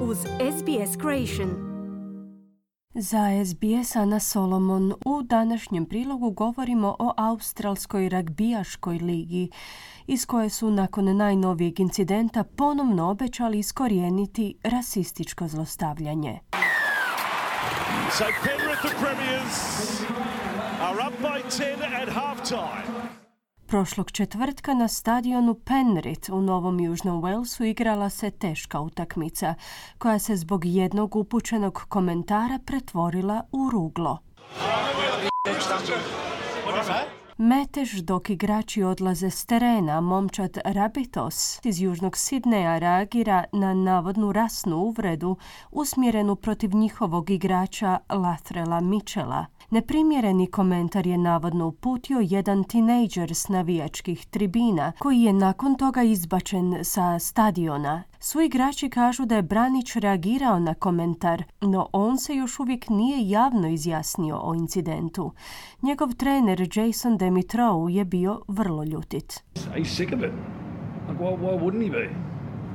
uz SBS Creation. Za SBS Ana Solomon u današnjem prilogu govorimo o Australskoj ragbijaškoj ligi iz koje su nakon najnovijeg incidenta ponovno obećali iskorijeniti rasističko zlostavljanje. So Penrith, the Premiers, are up by 10 at half-time. Prošlog četvrtka na stadionu Penrith u Novom Južnom Walesu igrala se teška utakmica, koja se zbog jednog upućenog komentara pretvorila u ruglo. Metež dok igrači odlaze s terena, momčad Rabitos iz Južnog Sidneja reagira na navodnu rasnu uvredu usmjerenu protiv njihovog igrača Lathrela Mitchella. Neprimjereni komentar je navodno uputio jedan tinejdžer s navijačkih tribina, koji je nakon toga izbačen sa stadiona. Svi igrači kažu da je Branić reagirao na komentar, no on se još uvijek nije javno izjasnio o incidentu. Njegov trener Jason Demitrov je bio vrlo ljutit.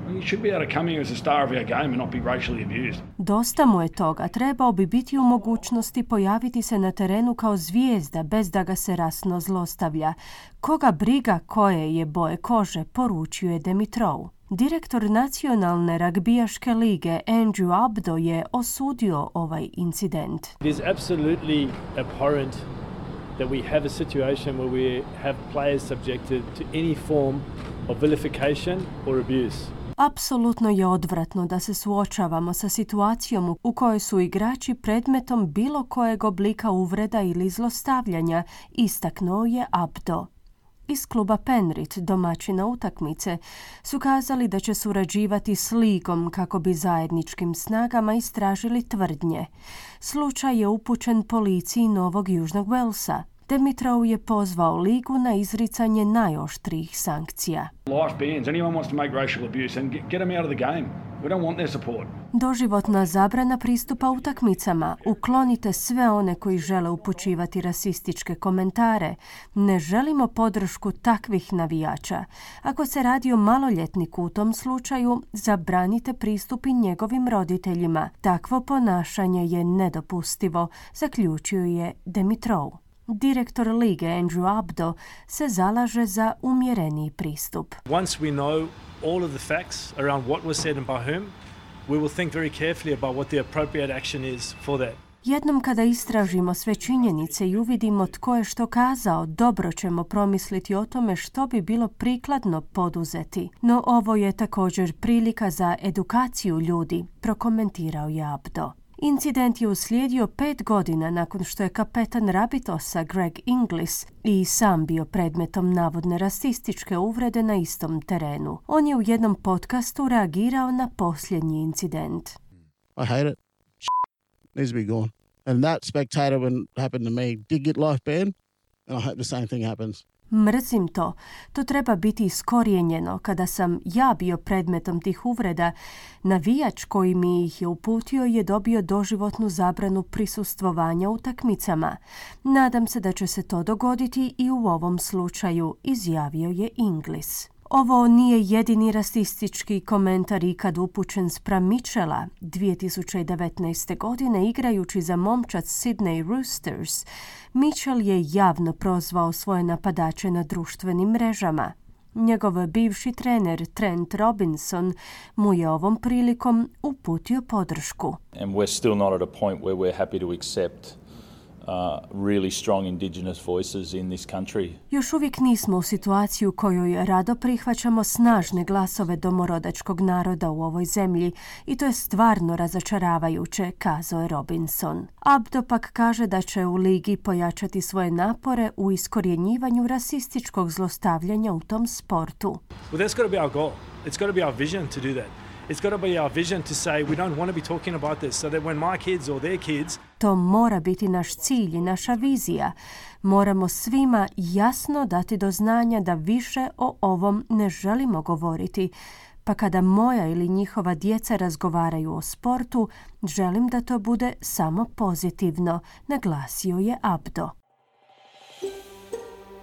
You should be able to come here as a star of our game and not be racially abused. Dosta mu je toga, trebao bi biti u mogućnosti pojaviti se na terenu kao zvijezda bez da ga se rasno zlostavlja. Koga briga koje je boje kože, poručio je Demitrov. Direktor nacionalne ragbijaške lige Andrew Abdo je osudio ovaj incident. It is absolutely abhorrent that we have a situation where we have players subjected to any form of vilification or abuse. Apsolutno je odvratno da se suočavamo sa situacijom u kojoj su igrači predmetom bilo kojeg oblika uvreda ili zlostavljanja, istaknuo je Abdo. Iz kluba Penrith, domaćina utakmice, su kazali da će surađivati s ligom kako bi zajedničkim snagama istražili tvrdnje. Slučaj je upućen policiji Novog Južnog Walesa. Demitrov je pozvao ligu na izricanje najoštrijih sankcija. Doživotna zabrana pristupa utakmicama. Uklonite sve one koji žele upućivati rasističke komentare. Ne želimo podršku takvih navijača. Ako se radi o maloljetniku u tom slučaju, zabranite pristup i njegovim roditeljima. Takvo ponašanje je nedopustivo, zaključio je Demitrov. Direktor lige Andrew Abdo se zalaže za umjereniji pristup. Once we know all of the facts around what was said and by whom, we will think very carefully about what the appropriate action is for that. Jednom kada istražimo sve činjenice i uvidimo tko je što kazao, dobro ćemo promisliti o tome što bi bilo prikladno poduzeti. No ovo je također prilika za edukaciju ljudi, prokomentirao je Abdo. Incident je uslijedio pet godina nakon što je kapetan Rabitosa Greg Inglis i sam bio predmetom navodne rasističke uvrede na istom terenu. On je u jednom podcastu reagirao na posljednji incident. I hate it. needs to be gone. And that spectator, when happened to me, did get life banned. And I hope the same thing happens. Mrzim to. To treba biti iskorijenjeno. Kada sam ja bio predmetom tih uvreda, navijač koji mi ih je uputio je dobio doživotnu zabranu prisustvovanja utakmicama. Nadam se da će se to dogoditi i u ovom slučaju, izjavio je Inglis. Ovo nije jedini rasistički komentar ikad upućen spram Mitchella. 2019. godine igrajući za momčad Sydney Roosters, Mitchell je javno prozvao svoje napadače na društvenim mrežama. Njegov bivši trener Trent Robinson mu je ovom prilikom uputio podršku. and we're still not at a point where we're happy to accept Još uvijek nismo u situaciji u kojoj rado prihvaćamo snažne glasove domorodačkog naroda u ovoj zemlji i to je stvarno razočaravajuće, kazao je Robinson. Abdo pak kaže da će u ligi pojačati svoje napore u iskorjenjivanju rasističkog zlostavljanja u tom sportu. Well, It's got to be our vision to say we don't want to be talking about this so that when my kids or their kids To mora biti naš cilj i naša vizija. Moramo svima jasno dati do znanja da više o ovom ne želimo govoriti. Pa kada moja ili njihova djeca razgovaraju o sportu, želim da to bude samo pozitivno, naglasio je Abdo.